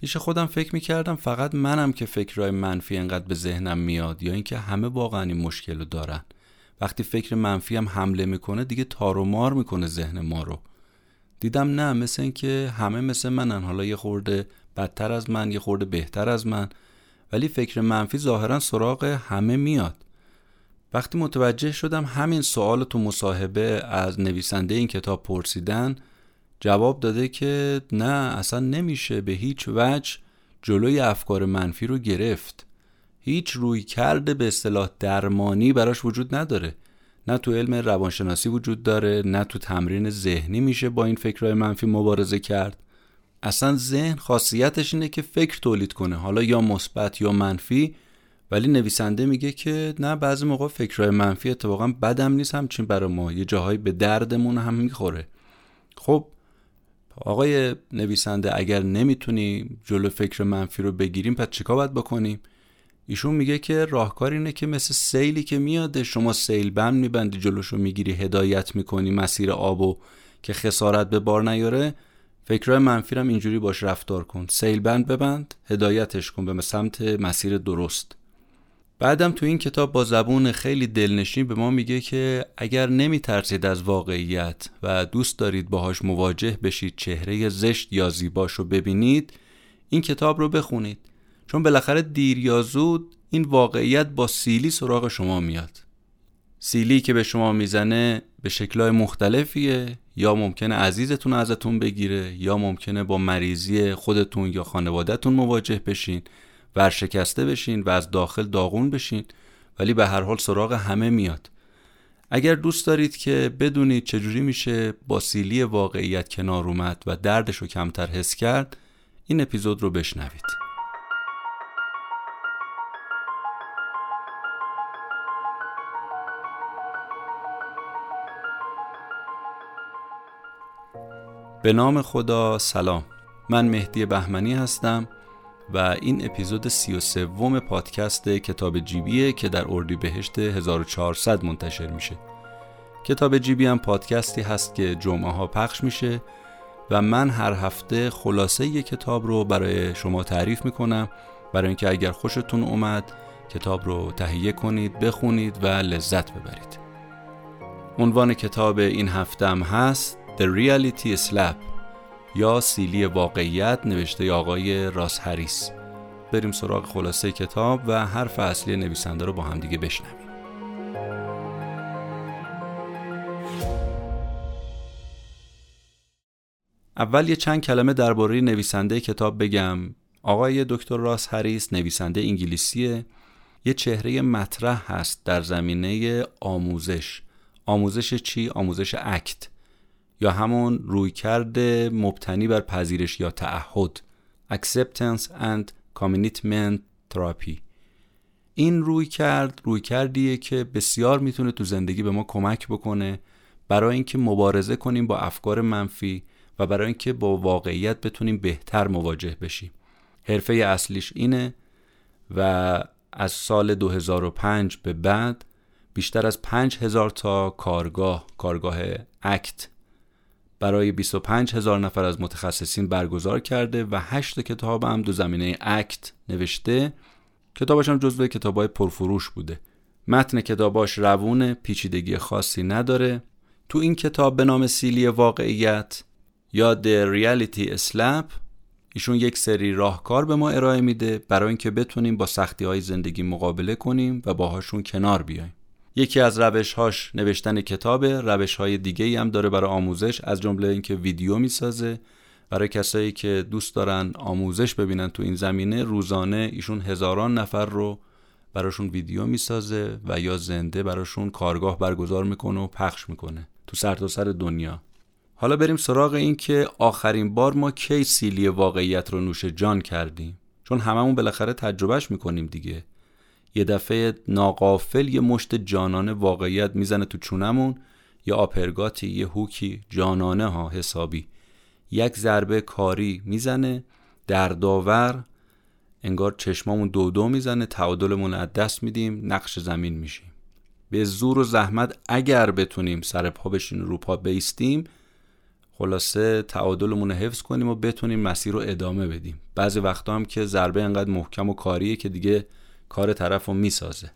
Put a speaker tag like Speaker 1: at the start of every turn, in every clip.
Speaker 1: پیش خودم فکر می‌کردم فقط منم که فکرهای منفی انقدر به ذهنم میاد یا اینکه همه واقعا این مشکل رو دارن. وقتی فکر منفی هم حمله می‌کنه دیگه تار و مار می‌کنه ذهن ما رو. دیدم نه مثل اینکه همه مثل منن. حالا یه خورده بدتر از من یه خورده بهتر از من. ولی فکر منفی ظاهرا سراغ همه میاد. وقتی متوجه شدم همین سوال تو مصاحبه از نویسنده این کتاب پرسیدن جواب داده که نه اصلا نمیشه به هیچ وجه جلوی افکار منفی رو گرفت. هیچ روی کرده به اصطلاح درمانی براش وجود نداره. نه تو علم روانشناسی وجود داره نه تو تمرین ذهنی میشه با این فکرهای منفی مبارزه کرد. اصلا ذهن خاصیتش اینه که فکر تولید کنه حالا یا مثبت یا منفی. ولی نویسنده میگه که نه بعضی موقع فکرهای منفی اتفاقا بدم نیست همچین برای ما. یه جاهایی به دردمون هم می‌خوره. خب آقای نویسنده اگر نمی‌تونی جلو فکر منفی رو بگیریم پس چیکار باید بکنیم؟ ایشون میگه که راهکار اینه که مثل سیلی که میاده شما سیل بند میبندی جلوش رو می‌گیری هدایت می‌کنی مسیر آبو که خسارت به بار نیاره. فکرهای منفی هم اینجوری باش رفتار کن. سیل بند ببند هدایتش کن به سمت مسیر درست. بعدم تو این کتاب با زبون خیلی دلنشین به ما میگه که اگر نمیترسید از واقعیت و دوست دارید باهاش مواجه بشید چهره زشت یا زیباش رو ببینید این کتاب رو بخونید. چون بالاخره دیر یا زود این واقعیت با سیلی سراغ شما میاد. سیلی که به شما می‌زنه به شکلهای مختلفیه. یا ممکنه عزیزتون ازتون بگیره یا ممکنه با مریضی خودتون یا خانوادهتون مواجه بشین. ورشکسته بشین و از داخل داغون بشین ولی به هر حال سراغ همه میاد. اگر دوست دارید که بدونید چجوری میشه با سیلی واقعیت کنار اومد و دردش رو کمتر حس کرد این اپیزود رو بشنوید. به نام خدا سلام. من مهدی بهمنی هستم. و این اپیزود سی و سوم پادکست کتاب جیبیه که در اردی بهشت 1400 منتشر میشه. کتاب جیبی هم پادکستی هست که جمعه ها پخش میشه و من هر هفته خلاصه یک کتاب رو برای شما تعریف می‌کنم. برای اینکه اگر خوشتون اومد کتاب رو تهیه کنید بخونید و لذت ببرید. عنوان کتاب این هفتم هست The Reality Slap یا سیلی واقعیت نوشته آقای راس هریس بریم سراغ خلاصه کتاب و حرف اصلی نویسنده رو با همدیگه بشنویم. اول یه چند کلمه درباره نویسنده کتاب بگم. آقای دکتر راس هریس نویسنده انگلیسیه. یه چهره مطرح هست در زمینه آموزش. آموزش چی؟ آموزش اکت. یا همون رویکرد مبتنی بر پذیرش یا تعهد acceptance and commitment therapy. این روی کرد روی کردیه که بسیار می‌تونه تو زندگی به ما کمک بکنه برای اینکه مبارزه کنیم با افکار منفی و برای اینکه با واقعیت بتونیم بهتر مواجه بشیم. حرفه اصلیش اینه و از سال 2005 به بعد بیشتر از 5000 تا کارگاه کارگاه اکت برای 25 هزار نفر از متخصصین برگزار کرده و 8 کتاب هم دو زمینه اکت نوشته. کتابش هم جزو کتابای پرفروش بوده. متن کتاباش روون پیچیدگی خاصی نداره. تو این کتاب به نام سیلی واقعیت یا The Reality Slap ایشون یک سری راهکار به ما ارائه میده برای اینکه بتونیم با سختی های زندگی مقابله کنیم و باهاشون کنار بیایم. یکی از روشهاش نوشتن کتابه روش های دیگه ای هم داره برای آموزش از جمله اینکه ویدیو می‌سازه. برای کسایی که دوست دارن آموزش ببینن تو این زمینه روزانه ایشون هزاران نفر رو براشون ویدیو می‌سازه و یا زنده براشون کارگاه برگزار می‌کنه و پخش می‌کنه تو سرتاسر سر دنیا. حالا بریم سراغ این که آخرین بار ما کی سیلی واقعیت رو نوش جان کردیم. چون هممون بالاخره تجربهش می‌کنیم دیگه. یه دفعه ناقافل یه مشت جانانه واقعیت می‌زنه تو چونمون. یه آپرگاتی یه هوکی جانانه ها حسابی. یک ضربه کاری می‌زنه دردآور انگار چشمامون دو دو می‌زنه تعادلمون از دست میدیم نقش زمین میشیم. به زور و زحمت اگر بتونیم سر پا بشین رو پا بیستیم خلاصه تعادلمون رو حفظ کنیم و بتونیم مسیر رو ادامه بدیم. بعضی وقتا هم که ضربه انقدر محکم و کاریه که دیگه کار طرف رو می‌سازه.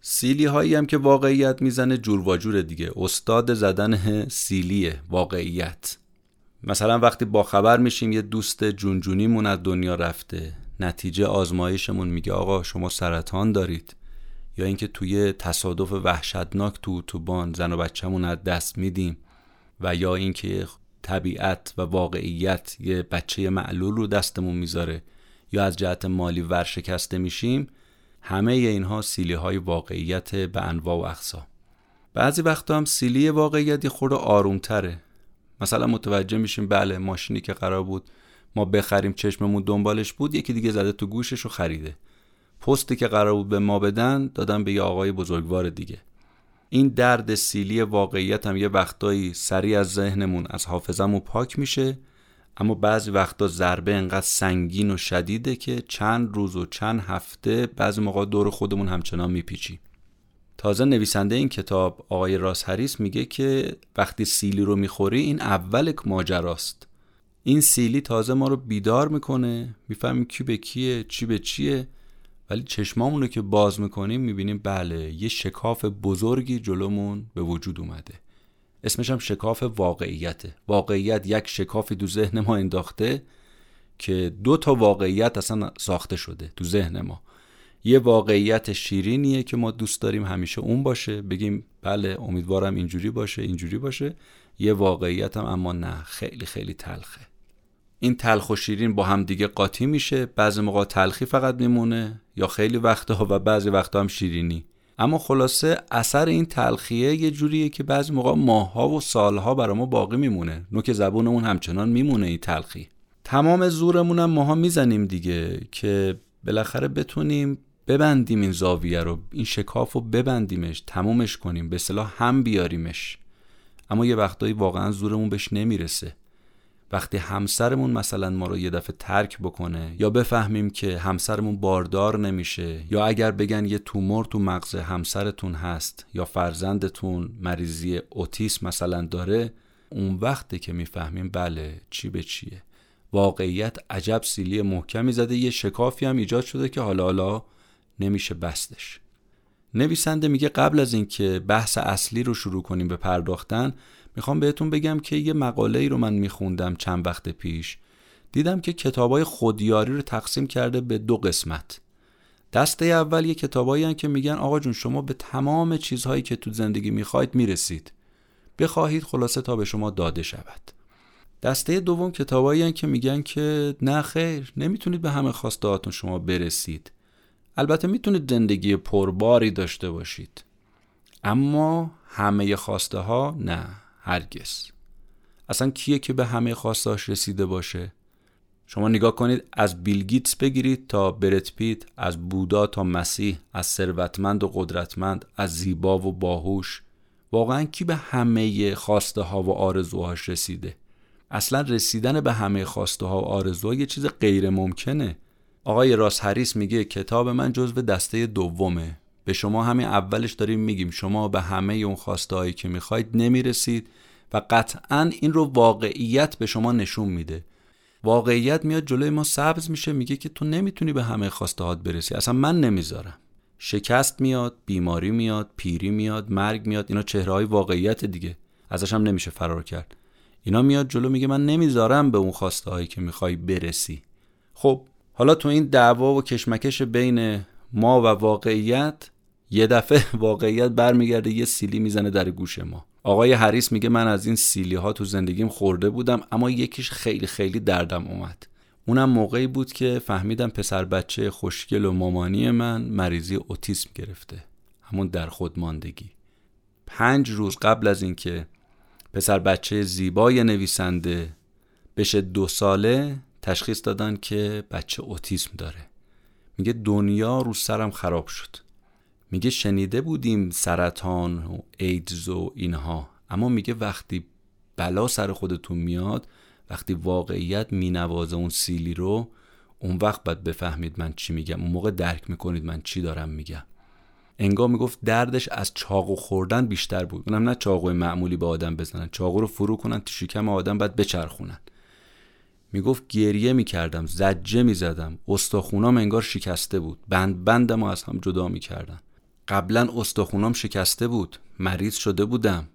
Speaker 1: سیلی هایی هم که واقعیت می‌زنه جور و جور دیگه. استاد زدن سیلی واقعیت. مثلا وقتی با خبر میشیم یه دوست جونجونیمون از دنیا رفته. نتیجه آزمایشمون میگه آقا شما سرطان دارید. یا اینکه توی تصادف وحشتناک تو اتوبان زن و بچه‌مون از دست میدیم. و یا اینکه طبیعت و واقعیت یه بچه معلول رو دستمون می‌ذاره. یا از جهت مالی ورشکسته میشیم همه اینها سیلی های واقعیت به انواع و اقسام بعضی وقتا هم سیلی واقعیت یه خورده آرومتره. مثلا متوجه میشیم بله ماشینی که قرار بود ما بخریم چشممون دنبالش بود یکی دیگه زده تو گوشش و خریده. پستی که قرار بود به ما بدن دادن به یه آقای بزرگوار دیگه. این درد سیلی واقعیت هم یه وقتایی سریع از ذهنمون از حافظمون پاک میشه. اما بعضی وقتا ضربه انقدر سنگین و شدیده که چند روز و چند هفته بعضی موقع دور خودمون همچنان میپیچی. تازه نویسنده این کتاب آقای راس هریس میگه که وقتی سیلی رو می‌خوری این اول ماجراست. این سیلی تازه ما رو بیدار می‌کنه می‌فهمیم کی به کیه چی به چیه ولی چشمامون رو که باز می‌کنیم می‌بینیم بله یه شکاف بزرگی جلومون به وجود اومده. اسمش هم شکاف واقعیته واقعیت یک شکافی تو ذهن ما انداخته که دو تا واقعیت اصلا ساخته شده تو ذهن ما. یه واقعیت شیرینیه که ما دوست داریم همیشه اون باشه. بگیم بله امیدوارم اینجوری باشه اینجوری باشه. یه واقعیت هم اما نه خیلی خیلی تلخه. این تلخ و شیرین با هم دیگه قاطی میشه. بعضی موقع تلخی فقط میمونه یا خیلی وقتها و بعضی وقتها هم شیرینی. اما خلاصه اثر این تلخیه یه جوریه که بعضی موقع ماهها و سالها برای ما باقی میمونه. نوک زبونمون همچنان میمونه این تلخی. تمام زورمون هم ماها می‌زنیم دیگه که بالاخره بتونیم ببندیم این زاویه رو این شکاف رو ببندیمش تمومش کنیم به صلاح هم بیاریمش. اما یه وقتایی واقعا زورمون بهش نمی‌رسه. وقتی همسرمون مثلا ما رو یه دفعه ترک بکنه یا بفهمیم که همسرمون باردار نمیشه یا اگر بگن یه تومور تو مغز همسرتون هست یا فرزندتون مریضی اوتیسم مثلا داره اون وقته که می‌فهمیم بله چی به چیه. واقعیت عجب سیلی محکمی زده یه شکافی هم ایجاد شده که حالا حالا نمیشه بستش. نویسنده میگه قبل از اینکه بحث اصلی رو شروع کنیم به پرداختن می‌خوام بهتون بگم که یه مقاله ای رو من میخوندم چند وقت پیش. دیدم که کتابای خودیاری رو تقسیم کرده به دو قسمت. دسته اول یه کتابایی که میگن آقا جون شما به تمام چیزهایی که تو زندگی می‌خواید می‌رسید. بخواهید خلاصه تا به شما داده شود. دسته دوم کتابایی که میگن که نه خیر نمی‌تونید به همه خواسته شما برسید. البته می‌تونید زندگی پرباری داشته باشید. اما همه خواسته ها نه. هرگز. اصلا کیه که به همه خواستاش رسیده باشه؟ شما نگاه کنید از بیلگیتس بگیرید تا برت پیت از بودا تا مسیح از ثروتمند و قدرتمند از زیبا و باهوش. واقعا کی به همه خواسته ها و آرزوهاش رسیده؟ اصلا رسیدن به همه خواسته ها و آرزوها یه چیز غیر ممکنه آقای راس هریس میگه کتاب من جزو دسته دومه. به شما همین اولش داریم میگیم. شما به همه اون خواسته هایی که می‌خواید نمی‌رسید و قطعا این رو واقعیت به شما نشون میده. واقعیت میاد جلوی ما سبز میشه میگه که تو نمی‌تونی به همه خواسته هات برسی. اصلا من نمی‌ذارم. شکست میاد بیماری میاد پیری میاد مرگ میاد اینا چهره های واقعیت دیگه. ازش هم نمیشه فرار کرد. اینا میاد جلو میگه من نمی‌ذارم به اون خواسته هایی که می‌خوای برسی. خب حالا تو این دعوا و کشمکش بین ما و واقعیت یه دفعه واقعیت برمیگرده یه سیلی می‌زنه در گوش ما. آقای هریس میگه من از این سیلی ها تو زندگیم خورده بودم اما یکیش خیلی خیلی دردم اومد. اونم موقعی بود که فهمیدم پسر بچه خوشگل و مامانی من مریضی اوتیسم گرفته. همون در خود ماندگی پنج روز قبل از اینکه پسر بچه زیبای نویسنده بشه دو ساله تشخیص دادن که بچه اوتیسم داره. میگه دنیا رو سرم خراب شد. میگه شنیده بودیم سرطان و ایدز و اینها اما میگه وقتی بلا سر خودتون میاد وقتی واقعیت مینوازه اون سیلی رو اون وقت باید بفهمید من چی میگم. اون موقع درک می‌کنید من چی دارم میگم. انگار می‌گفت دردش از چاقو خوردن بیشتر بود. اونم نه چاقوی معمولی به آدم بزنن. چاقو رو فرو کنن تو شکم آدم بعد بچرخونن. می‌گفت گریه می‌کردم زجه می‌زدم. استخونام انگار شکسته بود. بند بندم از هم جدا می‌کردن. قبلا استخونام شکسته بود. مریض شده بودم.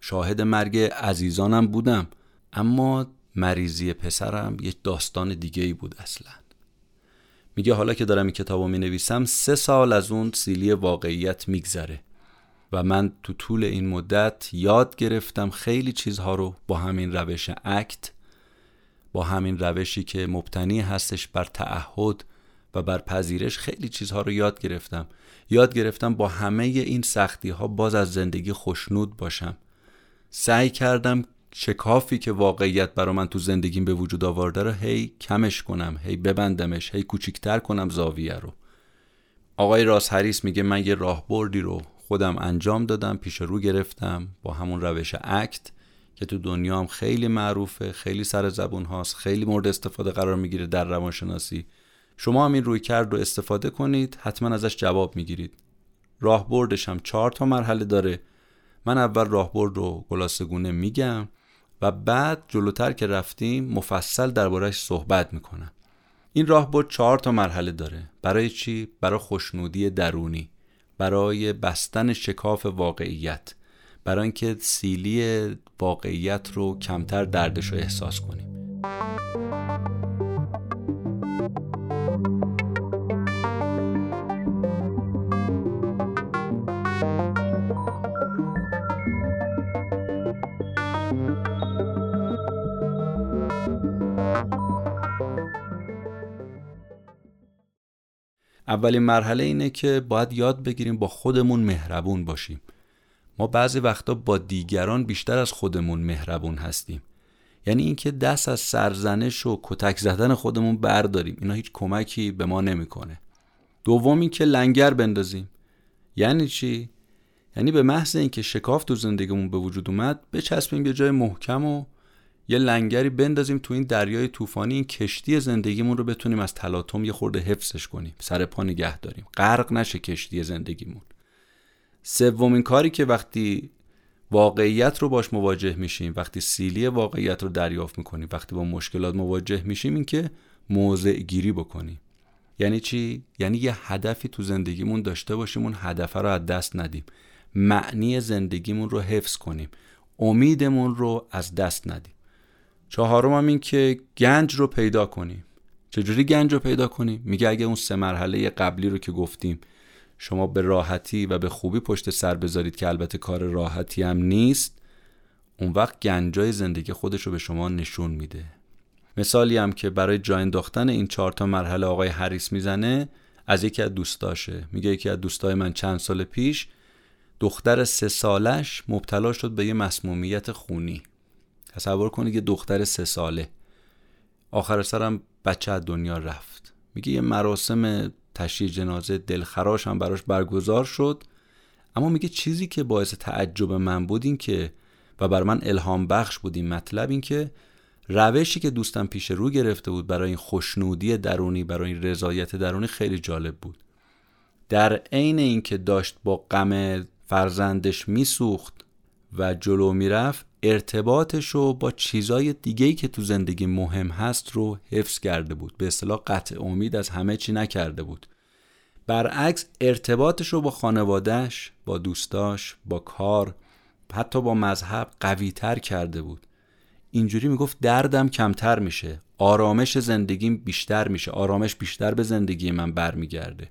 Speaker 1: شاهد مرگ عزیزانم بودم. اما مریضی پسرم یک داستان دیگه ای بود اصلا. میگه حالا که دارم این کتابو می نویسم سه سال از اون سیلی واقعیت میگذره. و من تو طول این مدت یاد گرفتم خیلی چیزها رو با همین روش اکت با همین روشی که مبتنی هستش بر تعهد و بر پذیرش خیلی چیزها رو یاد گرفتم. یاد گرفتم با همه این سختی ها باز از زندگی خوشنود باشم. سعی کردم شکافی که واقعیت برا من تو زندگیم به وجود آورده رو هی کمش کنم هی ببندمش هی کوچیکتر کنم زاویه رو. آقای راس هریس میگه من یه راهبردی رو خودم انجام دادم پیش رو گرفتم با همون روش اکت که تو دنیا هم خیلی معروفه خیلی سر زبون هاست خیلی مورد استفاده قرار می‌گیره در روانشناسی. شما هم این روی کرد رو استفاده کنید حتما ازش جواب می‌گیرید. راهبردش هم چهار تا مرحله داره. من اول راهبرد رو گلاسگونه میگم و بعد جلوتر که رفتیم مفصل دربارهش صحبت می‌کنم. این راهبرد چهار تا مرحله داره. برای چی؟ برای خوشنودی درونی. برای بستن شکاف واقعیت. برای اینکه سیلی واقعیت رو کمتر دردش رو احساس کنیم. اولین مرحله اینه که باید یاد بگیریم با خودمون مهربون باشیم. ما بعضی وقتا با دیگران بیشتر از خودمون مهربون هستیم. یعنی اینکه دست از سرزنش و کتک زدن خودمون برداریم. اینا هیچ کمکی به ما نمی‌کنه. دوم اینکه لنگر بندازیم. یعنی چی؟ یعنی به محض اینکه شکاف تو زندگیمون به وجود اومد بچسبیم یه جای محکم و یه لنگری بندازیم تو این دریای طوفانی این کشتی زندگیمون رو بتونیم از تلاطم یه خورده حفظش کنیم. سر پا نگه داریم. غرق نشه کشتی زندگیمون. سومین کاری که وقتی واقعیت رو باش مواجه میشیم. وقتی سیلی واقعیت رو دریافت می‌کنیم وقتی با مشکلات مواجه میشیم این که موضع گیری بکنیم. یعنی چی؟ یعنی یه هدفی تو زندگیمون داشته باشیم اون هدف رو از دست ندیم. معنی زندگیمون رو حفظ کنیم. امیدمون رو از دست ندیم. چهارم هم این که گنج رو پیدا کنیم. چجوری گنج رو پیدا کنیم؟ میگه اگه اون سه مرحله قبلی رو که گفتیم شما به راحتی و به خوبی پشت سر بذارید که البته کار راحتی هم نیست اون وقت گنجای زندگی خودش رو به شما نشون میده. مثالی هم که برای جا انداختن این چهار تا مرحله آقای هریس می‌زنه از یکی از دوستاشه. میگه یکی از دوستای من چند سال پیش دختر سه سالش مبتلا شد به یه مسمومیت خونی. تصور کنید یه دختر سه ساله. آخر سرم بچه از دنیا رفت. میگه یه مراسم تشییع جنازه دلخراش هم براش برگزار شد. اما میگه چیزی که باعث تعجب من بود این که و بر من الهام بخش بود این مطلب این که روشی که دوستم پیش رو گرفته بود برای این خوشنودی درونی برای این رضایت درونی خیلی جالب بود. در عین اینکه داشت با غم فرزندش میسوخت و جلو می‌رفت ارتباطش رو با چیزای دیگهی که تو زندگی مهم هست رو حفظ کرده بود. به اصطلاح قطع امید از همه چی نکرده بود. برعکس ارتباطش رو با خانوادهش با دوستاش با کار حتی با مذهب قوی تر کرده بود. اینجوری می‌گفت دردم کمتر میشه آرامش زندگیم بیشتر میشه آرامش بیشتر به زندگی من برمیگرده.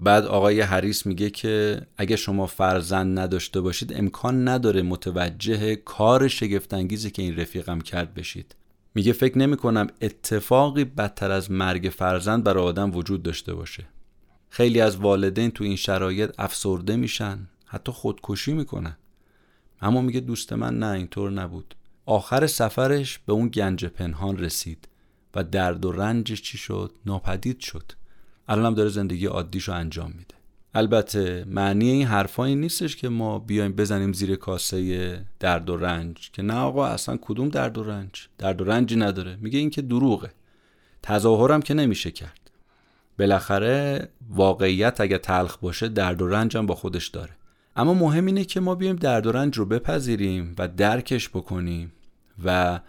Speaker 1: بعد آقای حریس میگه که اگه شما فرزند نداشته باشید امکان نداره متوجه کار شگفتانگیزی که این رفیقم کرد بشید. میگه فکر نمی کنم اتفاقی بدتر از مرگ فرزند برای آدم وجود داشته باشه. خیلی از والدین تو این شرایط افسرده میشن حتی خودکشی می‌کنن. اما میگه دوست من نه اینطور نبود. آخر سفرش به اون گنج پنهان رسید و درد و رنجش چی شد؟ ناپدید شد. الان هم داره زندگی عادیشو انجام میده. البته معنی این حرفایی نیستش که ما بیایم بزنیم زیر کاسه درد و رنج که نه آقا اصلا کدوم درد و رنج؟ درد و رنجی نداره. میگه این که دروغه. تظاهرم که نمیشه کرد. بالاخره واقعیت اگه تلخ باشه درد و رنج هم با خودش داره. اما مهم اینه که ما بیایم درد و رنج رو بپذیریم و درکش بکنیم و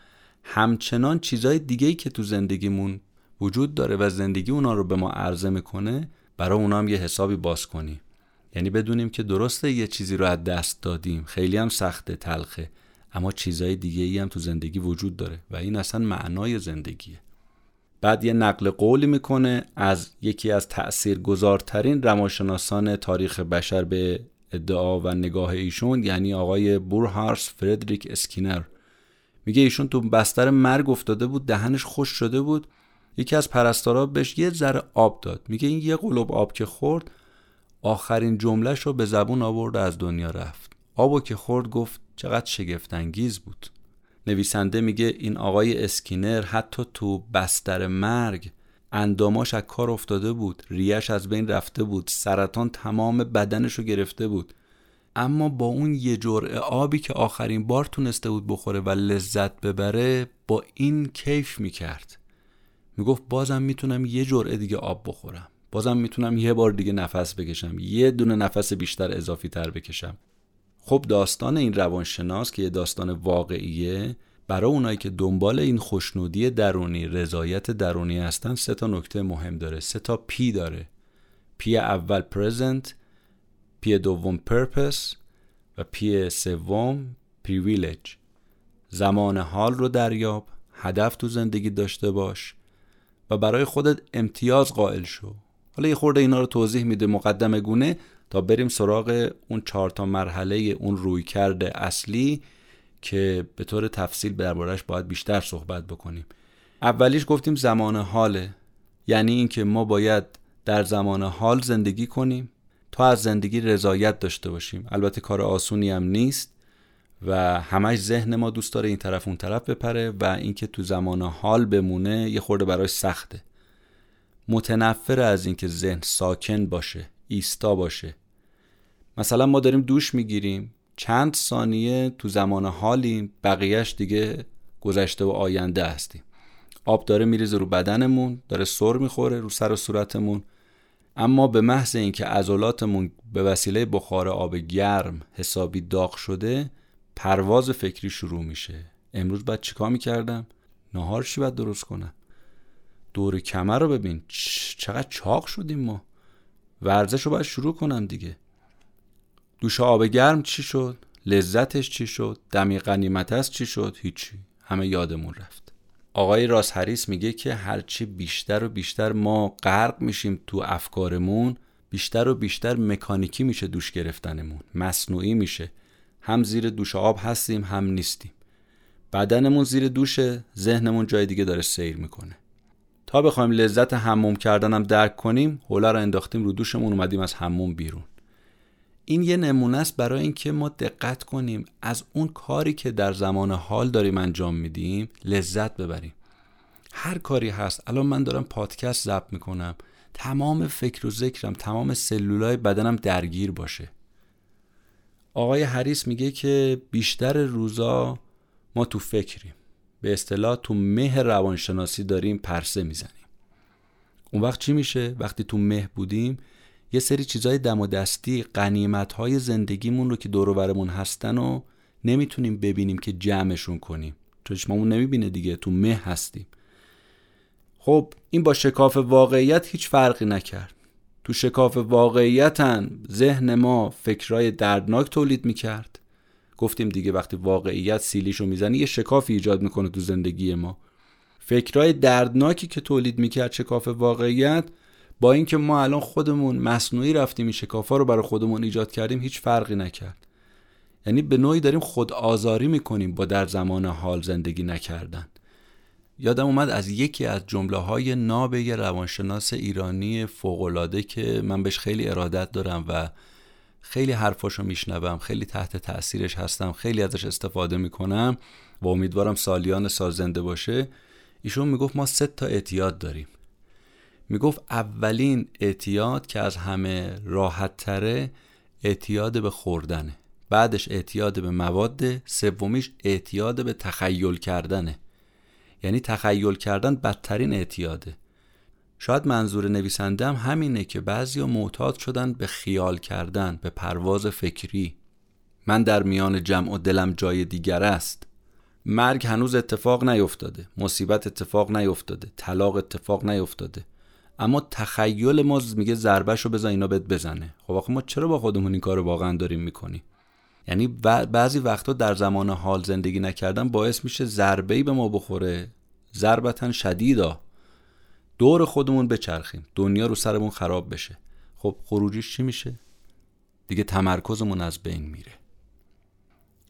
Speaker 1: همچنان چیزای دیگه‌ای که تو زندگیمون وجود داره و زندگی اونا رو به ما عرضه می‌کنه برای اونا هم یه حسابی باز کنیم یعنی بدونیم که درسته یه چیزی رو از دست دادیم. خیلی هم سخته تلخه. اما چیزای دیگه ای هم تو زندگی وجود داره و این اصلا معنای زندگیه. بعد یه نقل قولی می‌کنه از یکی از تأثیرگذارترین روانشناسان تاریخ بشر به ادعا و نگاه ایشون یعنی آقای بورهارس فردریک اسکینر. میگه ایشون تو بستر مرگ افتاده بود دهنش خوش شده بود. یکی از پرستارا بهش یه ذره آب داد. میگه این یه قلوب آب که خورد آخرین جملهش رو به زبون آورد و از دنیا رفت. آبو که خورد گفت چقدر شگفتانگیز بود. نویسنده میگه این آقای اسکینر حتی تو بستر مرگ انداماش از کار افتاده بود ریش از بین رفته بود سرطان تمام بدنش رو گرفته بود. اما با اون یه جرعه آبی که آخرین بار تونسته بود بخوره و لذت ببره با این کیف می‌کرد. می‌گفت بازم می‌تونم یه جرعه دیگه آب بخورم. بازم می‌تونم یه بار دیگه نفس بکشم. یه دونه نفس بیشتر اضافی تر بکشم. خب داستان این روانشناس که یه داستان واقعیه برای اونایی که دنبال این خوشنودی درونی رضایت درونی هستن سه تا نکته مهم داره. سه تا P داره. P اول present P دوم purpose و P سوم privilege زمان حال رو دریاب. هدف تو زندگی داشته باش. و برای خودت امتیاز قائل شو. حالا یه خورده اینا رو توضیح میده مقدمه گونه تا بریم سراغ اون چهار تا مرحله اون روی کرده اصلی که به طور تفصیل دربارهش باید بیشتر صحبت بکنیم. اولیش گفتیم زمان حاله. یعنی اینکه ما باید در زمان حال زندگی کنیم تا از زندگی رضایت داشته باشیم. البته کار آسونی هم نیست. و همش ذهن ما دوست داره این طرف اون طرف بپره و اینکه تو زمان حال بمونه یه خورده برای سخته. متنفر از اینکه ذهن ساکن باشه ایستا باشه. مثلا ما داریم دوش می‌گیریم چند ثانیه تو زمان حالیم بقیهش دیگه گذشته و آینده هستیم. آب داره میریزه رو بدنمون داره سر می‌خوره رو سر و صورتمون. اما به محض اینکه عضلاتمون به وسیله بخار آب گرم حسابی داغ شده پرواز فکری شروع میشه. امروز باید چیکار می‌کردم؟ نهار چی باید درست کنم؟ دور کمر رو ببین. چقدر چاق شدیم ما. ورزش رو باید شروع کنم دیگه. دوش آب گرم چی شد؟ لذتش چی شد؟ دمی قنیمت است چی شد؟ هیچی. همه یادمون رفت. آقای راس هریس میگه که هرچی بیشتر و بیشتر ما غرق میشیم تو افکارمون بیشتر و بیشتر مکانیکی میشه دوش گرفتنمون. مصنوعی میشه. هم زیر دوش آب هستیم هم نیستیم. بدنمون زیر دوشه ذهنمون جای دیگه داره سیر می‌کنه. تا بخوایم لذت حموم کردنم درک کنیم حوله رو انداختیم رو دوشمون اومدیم از حموم بیرون. این یه نمونه است برای اینکه ما دقت کنیم از اون کاری که در زمان حال داریم انجام میدیم لذت ببریم. هر کاری هست. الان من دارم پادکست ضبط می‌کنم. تمام فکر و ذکرم تمام سلولای بدنم درگیر باشه. آقای حریس میگه که بیشتر روزا ما تو فکریم. به اصطلاح تو مه روانشناسی داریم پرسه می‌زنیم. اون وقت چی میشه؟ وقتی تو مه بودیم یه سری چیزای دم و دستی قنیمت های زندگیمون رو که دور هستن و نمی‌تونیم ببینیم که جمعشون کنیم. چشممون نمی‌بینه دیگه تو مه هستیم. خب این با شکاف واقعیت هیچ فرقی نکرد. تو شکاف واقعیتن. ذهن ما فکرای دردناک تولید می‌کرد. گفتیم دیگه وقتی واقعیت سیلیشو می‌زنه یه شکافی ایجاد می‌کنه تو زندگی ما. فکرای دردناکی که تولید می‌کرد شکاف واقعیت با اینکه ما الان خودمون مصنوعی رفتیم این شکافا رو برای خودمون ایجاد کردیم هیچ فرقی نکرد. یعنی به نوعی داریم خود آزاری می‌کنیم با در زمان حال زندگی نکردن. یادم اومد از یکی از جمله های ناب یه روانشناس ایرانی فوقالعاده که من بهش خیلی ارادت دارم و خیلی حرفاشو میشنوم خیلی تحت تاثیرش هستم خیلی ازش استفاده می‌کنم و امیدوارم سالیان سازنده باشه. ایشون می‌گفت ما سه تا اعتیاد داریم. می‌گفت اولین اعتیاد که از همه راحت تره اعتیاد به خوردنه. بعدش اعتیاد به مواد سومیش اعتیاد به تخیل کردنه. یعنی تخیل کردن بدترین اعتیاده. شاید منظور نویسنده هم همینه که بعضی معتاد شدن به خیال کردن به پرواز فکری. من در میان جمع و دلم جای دیگر است. مرگ هنوز اتفاق نیفتاده مصیبت اتفاق نیفتاده طلاق اتفاق نیفتاده. اما تخیل ما میگه ضربهش رو بزن اینا بهت بزنه. خب آخه ما چرا با خودمون این کار واقعا داریم می‌کنیم؟ یعنی بعضی وقتا در زمان حال زندگی نکردن باعث میشه ضربه به ما بخوره. ضربتا شدیدا. دور خودمون بچرخیم. دنیا رو سرمون خراب بشه. خب خروجیش چی میشه؟ دیگه تمرکزمون از بین میره.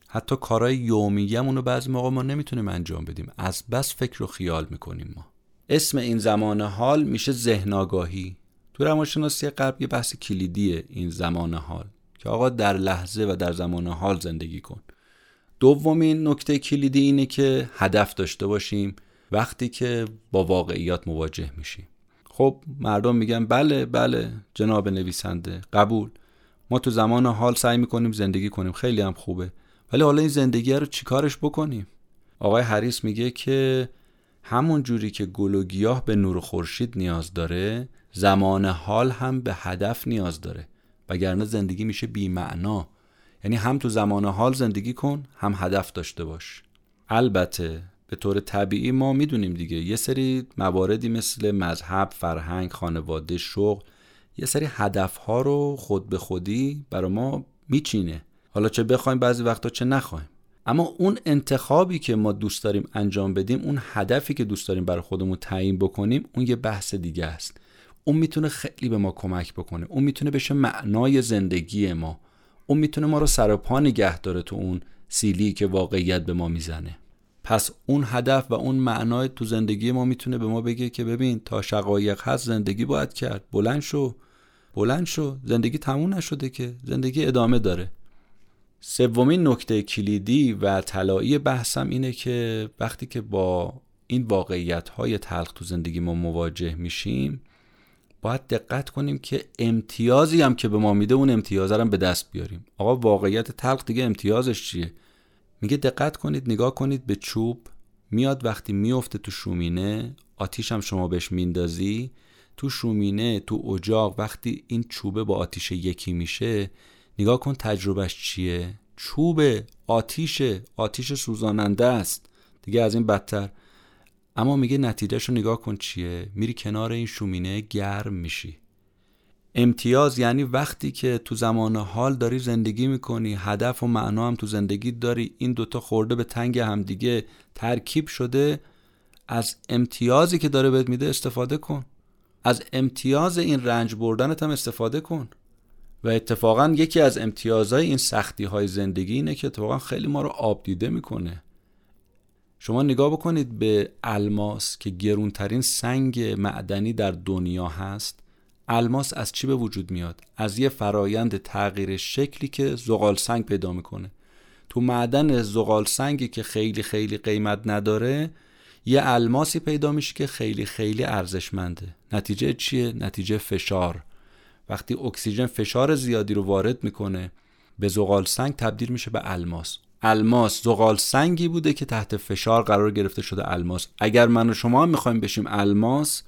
Speaker 1: حتی کارهای یومیه‌مون رو بعضی موقع ما نمی‌تونیم انجام بدیم. از بس فکر و خیال می‌کنیم ما. اسم این زمان حال میشه ذهن آگاهی تو روانشناسی قلب یه بحث کلیدیه این زمان حال. که آقا در لحظه و در زمان حال زندگی کن. دومین نکته کلیدی اینه که هدف داشته باشیم وقتی که با واقعیات مواجه میشیم. خب مردم میگن بله بله جناب نویسنده قبول. ما تو زمان حال سعی می‌کنیم زندگی کنیم خیلی هم خوبه. ولی حالا این زندگی رو چیکارش بکنیم؟ آقای هریس میگه که همون جوری که گل و گیاه به نور خورشید نیاز داره زمان حال هم به هدف نیاز داره. وگرنه زندگی میشه بی معنا یعنی هم تو زمان حال زندگی کن هم هدف داشته باش. البته به طور طبیعی ما می‌دونیم دیگه یه سری مواردی مثل مذهب، فرهنگ، خانواده، شغل یه سری هدف ها رو خود به خودی برای ما میچینه. حالا چه بخوایم بعضی وقتا چه نخوایم. اما اون انتخابی که ما دوست داریم انجام بدیم اون هدفی که دوست داریم برای خودمون تعیین بکنیم اون یه بحث دیگه است. اون می‌تونه خیلی به ما کمک بکنه. اون می‌تونه بشه معنای زندگی ما. اون می‌تونه ما رو سر پا نگه داره تو اون سیلی که واقعیت به ما می‌زنه. پس اون هدف و اون معنای تو زندگی ما می‌تونه به ما بگه که ببین تا شقایق هست زندگی باید کرد. بلند شو. بلند شو. زندگی تموم نشده که. زندگی ادامه داره. سومین نکته کلیدی و طلایی بحثم اینه که وقتی که با این واقعیت های تلخ تو زندگی ما مواجه میشیم باید دقت کنیم که امتیازی هم که به ما میده اون امتیاز هم به دست بیاریم. آقا واقعیت تلخ دیگه امتیازش چیه؟ میگه دقت کنید نگاه کنید به چوب میاد وقتی میفته تو شومینه آتیش هم شما بهش میندازی تو شومینه تو اجاق وقتی این چوبه با آتیش یکی میشه نگاه کن تجربهش چیه؟ چوب آتیش آتیش سوزاننده است. دیگه از این بدتر. اما میگه نتیجهش رو نگاه کن چیه؟ میری کنار این شومینه گرم میشی. امتیاز یعنی وقتی که تو زمان حال داری زندگی می‌کنی هدف و معنا هم تو زندگی داری این دوتا خورده به تنگ همدیگه ترکیب شده از امتیازی که داره بهت میده استفاده کن. از امتیاز این رنج بردنت هم استفاده کن. و اتفاقا یکی از امتیازهای این سختی های زندگی اینه که اتفاقا خیلی ما رو آب دیده می‌کنه. شما نگاه بکنید به الماس که گرونترین سنگ معدنی در دنیا هست الماس از چی به وجود میاد؟ از یه فرایند تغییر شکلی که زغال سنگ پیدا می‌کنه. تو معدن زغال سنگی که خیلی خیلی قیمت نداره یه الماسی پیدا میشه که خیلی خیلی ارزشمنده. نتیجه چیه؟ نتیجه فشار. وقتی اکسیژن فشار زیادی رو وارد می‌کنه به زغال سنگ تبدیل میشه به الماس. الماس زغال سنگی بوده که تحت فشار قرار گرفته شده الماس. اگر من و شما هم می‌خوایم بشیم الماس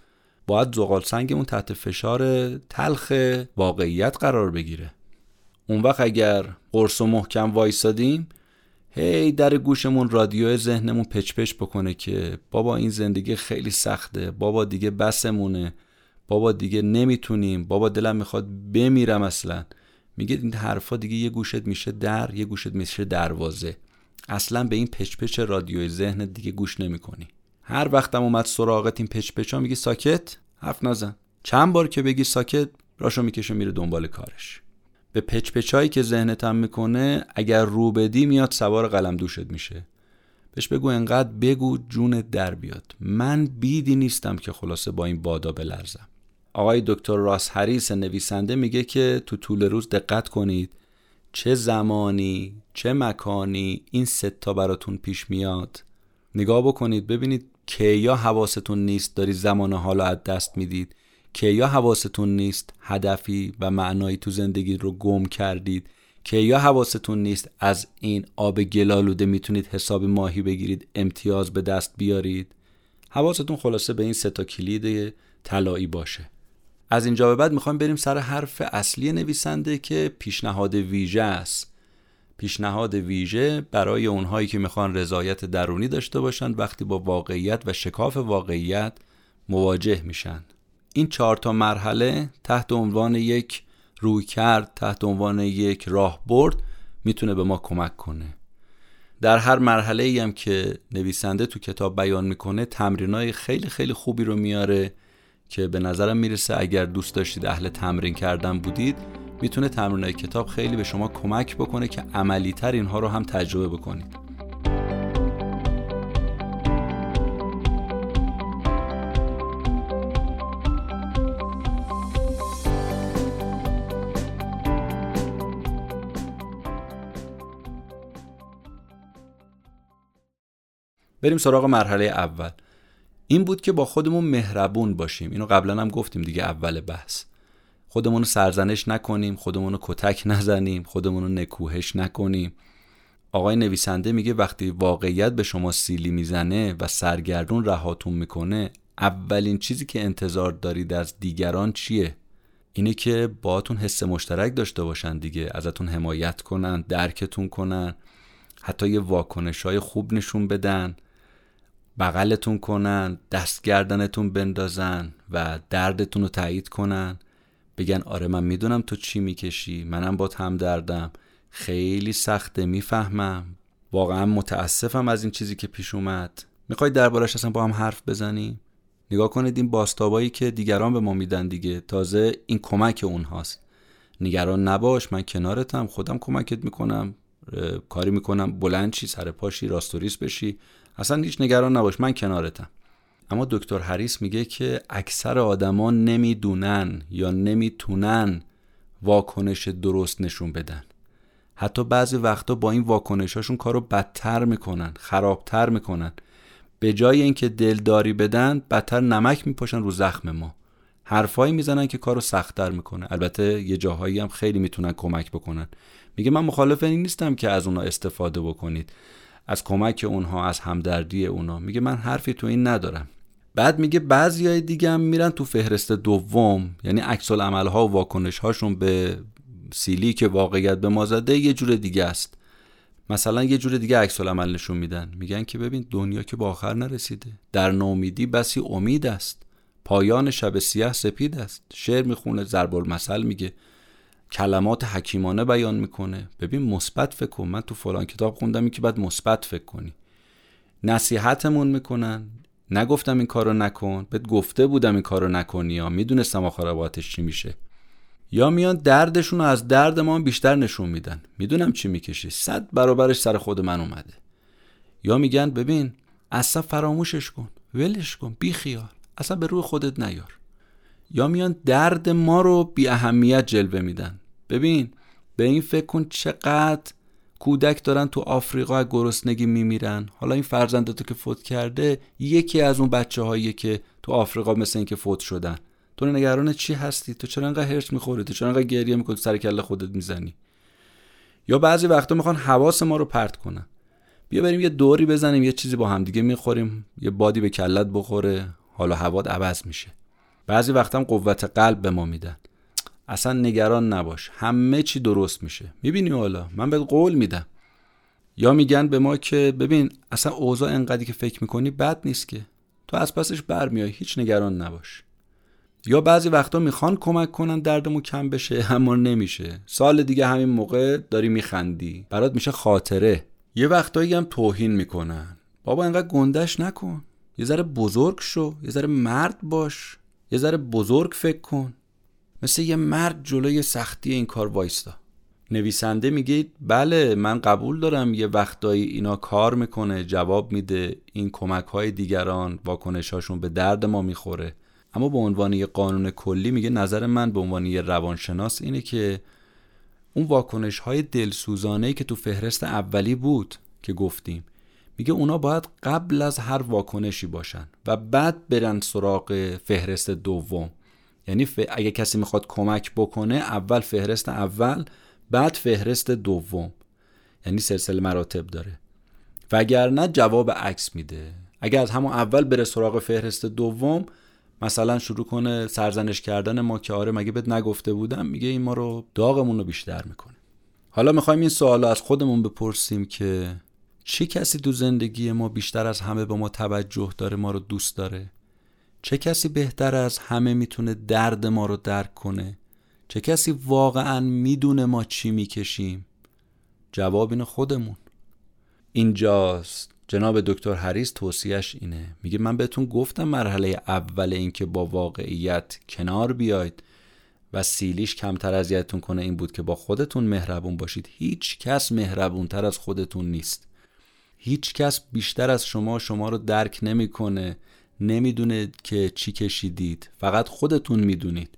Speaker 1: باید زغال سنگمون تحت فشار تلخ واقعیت قرار بگیره. اون وقت اگر قرص و محکم وایسادیم هی در گوشمون رادیو ذهنمون پچ پچ بکنه که بابا این زندگی خیلی سخته بابا دیگه بسمونه بابا دیگه نمی‌تونیم بابا دلم می‌خواد بمیرم اصلا. میگه این حرفا دیگه یه گوشت میشه در یه گوشت میشه دروازه. اصلا به این پچ پچ رادیوی ذهن دیگه گوش نمی‌کنی. هر وقتم اومد سراغت این پچ پچا میگی ساکت؟ حرف نزن. چند بار که بگی ساکت راشو می‌کشه میره دنبال کارش. به پچ پچایی که ذهنت هم می‌کنه اگر رو بدی میاد سوار قلم دوشت میشه. بهش بگو انقدر بگو جونت در بیاد. من بیدی نیستم که خلاصه با این بادا بلرزم. آقای دکتر راس هریس نویسنده میگه که تو طول روز دقت کنید چه زمانی چه مکانی این ستا براتون پیش میاد. نگاه بکنید ببینید که یا حواستون نیست داری زمان حالا از دست می‌دید که یا حواستون نیست هدفی و معنایی تو زندگی رو گم کردید که یا حواستون نیست از این آب گلالوده می‌تونید حساب ماهی بگیرید امتیاز به دست بیارید. حواستون خلاصه به این ستا کلید طلایی باشه. از اینجا به بعد می‌خوایم بریم سر حرف اصلی نویسنده که پیشنهاد ویژه است. پیشنهاد ویژه برای اونهایی که می‌خوان رضایت درونی داشته باشند وقتی با واقعیت و شکاف واقعیت مواجه میشن. این چهار تا مرحله تحت عنوان یک روی کرد تحت عنوان یک راه برد می‌تونه به ما کمک کنه. در هر مرحله ای هم که نویسنده تو کتاب بیان می‌کنه تمرینای خیلی خیلی خوبی رو میاره. که به نظرم می‌رسه اگر دوست داشتید اهل تمرین کردن بودید می‌تونه تمرینای کتاب خیلی به شما کمک بکنه که عملی تر اینها رو هم تجربه بکنید. بریم سراغ مرحله اول. این بود که با خودمون مهربون باشیم. اینو قبلا هم گفتیم دیگه اول بحث. خودمون رو سرزنش نکنیم خودمون رو کتک نزنیم خودمون رو نکوهش نکنیم. آقای نویسنده میگه وقتی واقعیت به شما سیلی می‌زنه و سرگردون رهاتون می‌کنه اولین چیزی که انتظار دارید از دیگران چیه؟ اینه که باهاتون حس مشترک داشته باشن دیگه ازتون حمایت کنن درکتون کنن حتی یه واکنش های خوب نشون بدن. بغلتون کنن دست گردنتون بندازن و دردتون رو تایید کنن. بگن آره من می‌دونم تو چی می‌کشی منم با هم دردم. خیلی سخته می‌فهمم. واقعا متاسفم از این چیزی که پیش اومد. می‌خوای دربارش اصلا با هم حرف بزنیم نگاه کنید این باستابایی که دیگران به ما میدن دیگه. تازه این کمک اونهاست. نگران نباش من کنارتم خودم کمکت می‌کنم. کاری می‌کنم. بلند چی سر پاشی راستوریس بشی. اصلا هیچ نگران نباش من کنارتم. اما دکتر هریس میگه که اکثر آدما نمی‌دونن یا نمی‌تونن واکنش درست نشون بدن. حتی بعضی وقتا با این واکنشاشون کارو بدتر می‌کنن خرابتر می‌کنن. به جای اینکه دلداری بدن بدتر نمک میپاشن رو زخم ما. حرفایی می‌زنن که کارو سختتر می‌کنه. البته یه جاهایی هم خیلی می‌تونن کمک بکنن. میگه من مخالف این نیستم که از اونا استفاده بکنید. از کمک اونها از همدردی اونا. میگه من حرفی تو این ندارم. بعد میگه بعضی های دیگه هم میرن تو فهرست دوم. یعنی عکس ها و واکنش هاشون به سیلی که واقعیت به ما زده یه جور دیگه است. مثلا یه جور دیگه عکس عمل نشون میدن. میگن که ببین دنیا که به آخر نرسیده. در نومیدی بسی امید است. پایان شب سیاه سپید است. شعر می‌خونه ضرب المثل میگه. کلمات حکیمانه بیان می‌کنه. ببین مثبت فکر کن. من تو فلان کتاب خوندم که باید مثبت فکر کنی. نصیحتمون می‌کنن. نگفتم این کارو نکن. بهت گفته بودم این کارو نکنی. یا می‌دونستم آخر چی میشه. یا میان دردشون از درد ما بیشتر نشون میدن. می‌دونم چی می‌کشی. صد برابرش سر خود من اومده. یا میگن ببین اصلا فراموشش کن. ولش کن. بی خیال. اصلا به روی خودت نیار. یا میان درد ما رو بی اهمیت جلوه میدن. ببین به این فکر کن چقدر کودک دارن تو آفریقا از گرسنگی میمیرن. حالا این فرزند تو که فوت کرده یکی از اون بچه هایی که تو آفریقا مثل این که فوت شدن. تو نگران چی هستی؟ تو چرا انقدر هرس می‌خوری؟ تو چرا انقدر گریه می‌کنی؟ سر کله خودت می‌زنی. یا بعضی وقتا می‌خوان حواس ما رو پرت کنن. بیا بریم یه دوری بزنیم یه چیزی با همدیگه می‌خوریم. یه بادی به کلت بخوره. حالا هوا عوض میشه. بعضی وقتا هم قوت قلب به ما میدن. اصلا نگران نباش. همه چی درست میشه. می‌بینی حالا؟ من بهت قول میدم. یا میگن به ما که ببین اصلا اوضاع انقدری که فکر می‌کنی بد نیست که. تو از پسش برمیای هیچ نگران نباش. یا بعضی وقتا می‌خوان کمک کنن دردمو کم بشه اما نمیشه. سال دیگه همین موقع داری میخندی. برات میشه خاطره. یه وقتایی هم توهین می‌کنن. بابا انقدر گندش نکن. یه ذره بزرگ شو. یه ذره مرد باش. یه ذره بزرگ فکر کن. مثل یه مرد جلوی سختی این کار وایستا. نویسنده میگه بله من قبول دارم یه وقتایی اینا کار می‌کنه جواب میده این کمک های دیگران واکنش هاشون به درد ما می‌خوره. اما به عنوان یه قانون کلی میگه نظر من به عنوان یه روانشناس اینه که اون واکنش های دلسوزانه که تو فهرست اولی بود که گفتیم میگه اونا باید قبل از هر واکنشی باشن و بعد برن سراغ فهرست دوم. یعنی اگه کسی می‌خواد کمک بکنه اول فهرست اول بعد فهرست دوم. یعنی سلسله مراتب داره. وگرنه جواب عکس میده. اگر از همون اول بره سراغ فهرست دوم مثلا شروع کنه سرزنش کردن ما که آره مگه بهت نگفته بودم؟ میگه این ما رو داغمون رو بیشتر می‌کنه. حالا می‌خوایم این سوال از خودمون بپرسیم که چه کسی تو زندگی ما بیشتر از همه به ما توجه داره ما رو دوست داره؟ چه کسی بهتر از همه می‌تونه درد ما رو درک کنه؟ چه کسی واقعا می‌دونه ما چی می‌کشیم؟ جواب اینه خودمون. اینجاست. جناب دکتر هریس توصیهش اینه. میگه من بهتون گفتم مرحله اول اینکه با واقعیت کنار بیاید و سیلیش کمتر اذیتتون کنه این بود که با خودتون مهربون باشید. هیچ کس مهربونتر از خودتون نیست. هیچ کس بیشتر از شما شما رو درک نمی‌کنه. نمی‌دونه که چی کشیدید. فقط خودتون می‌دونید.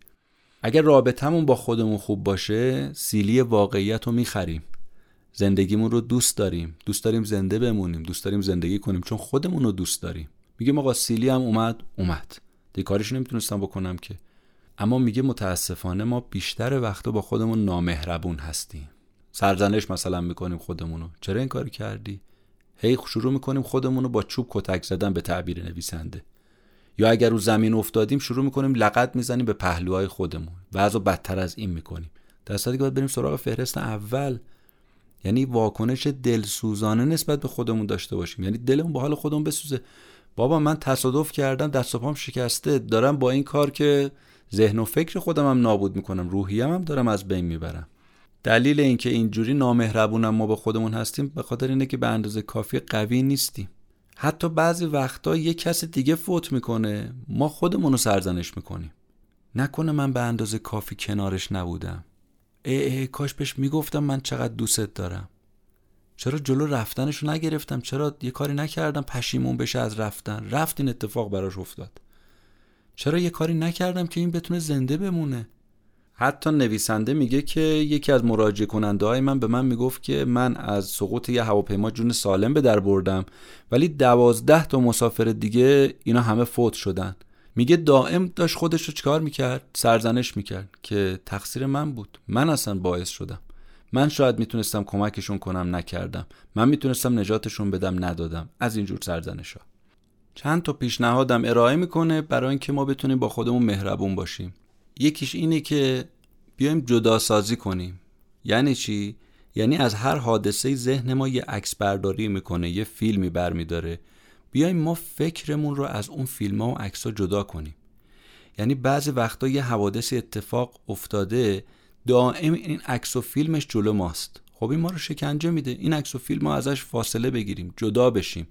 Speaker 1: اگر رابطمون با خودمون خوب باشه سیلی واقعیت رو می‌خریم. زندگیمون رو دوست داریم. دوست داریم زنده بمونیم. دوست داریم زندگی کنیم. چون خودمون رو دوست داریم. میگه آقا سیلی هم اومد اومد. دیگه کارش نمی‌تونستم بکنم که. اما میگه متاسفانه ما بیشتر وقتا با خودمون نامهربون هستیم. سرزنش مثلا می‌کنیم خودمونو چرا این کاری کردی؟ هی شروع می‌کنیم خودمون رو با چوب کتک زدن به تعبیر نویسنده یا اگر رو زمین افتادیم شروع می‌کنیم لقت می‌زنیم به پهلوهای خودمون. و از بدتر از این می‌کنیم. در صورتی که باید بریم سراغ فهرست اول. یعنی واکنش دلسوزانه نسبت به خودمون داشته باشیم. یعنی دلمون با حال خودمون بسوزه. بابا من تصادف کردم دست و پام شکسته. دارم با این کار که ذهن و فکر خودم هم نابود می‌کنم. روحیم هم دارم از بین می‌برم. دلیل اینکه اینجوری نامهربونم ما به خودمون هستیم به خاطر اینه که به اندازه کافی قوی نیستیم. حتی بعضی وقتا یه کس دیگه فوت می‌کنه. ما خودمون رو سرزنش می‌کنیم. نکنه من به اندازه کافی کنارش نبودم. ای, ای کاش بهش می‌گفتم من چقدر دوستت دارم. چرا جلو رفتنش رو نگرفتم؟ چرا یه کاری نکردم پشیمون بشه از رفتن؟ رفت این اتفاق براش افتاد. چرا یه کاری نکردم که این بتونه زنده بمونه؟ حتی نویسنده میگه که یکی از مراجعه کننده های من به من می‌گفت که من از سقوط یه هواپیما جون سالم به در بردم ولی دوازده تا مسافر دیگه اینا همه فوت شدن. میگه دائم داشت خودش رو چکار می‌کرد؟ سرزنش می‌کرد که تقصیر من بود. من اصلا باعث شدم. من شاید می‌تونستم کمکشون کنم نکردم. من می‌تونستم نجاتشون بدم ندادم. از اینجور سرزنش ها چند تا پیشنهادم ارائه می‌کنه برای اینکه ما بتونیم با خودمون مهربون باشیم. یکیش اینه که بیایم جدا سازی کنیم. یعنی چی؟ یعنی از هر حادثه ذهن ما یه عکس برداری می‌کنه یه فیلمی برمیداره. بیایم ما فکرمون رو از اون فیلم ها و عکس ها جدا کنیم. یعنی بعضی وقتا یه حوادث اتفاق افتاده دائم این عکس و فیلمش جلو ماست. خب این ما رو شکنجه میده. این عکس و فیلم ما ازش فاصله بگیریم جدا بشیم.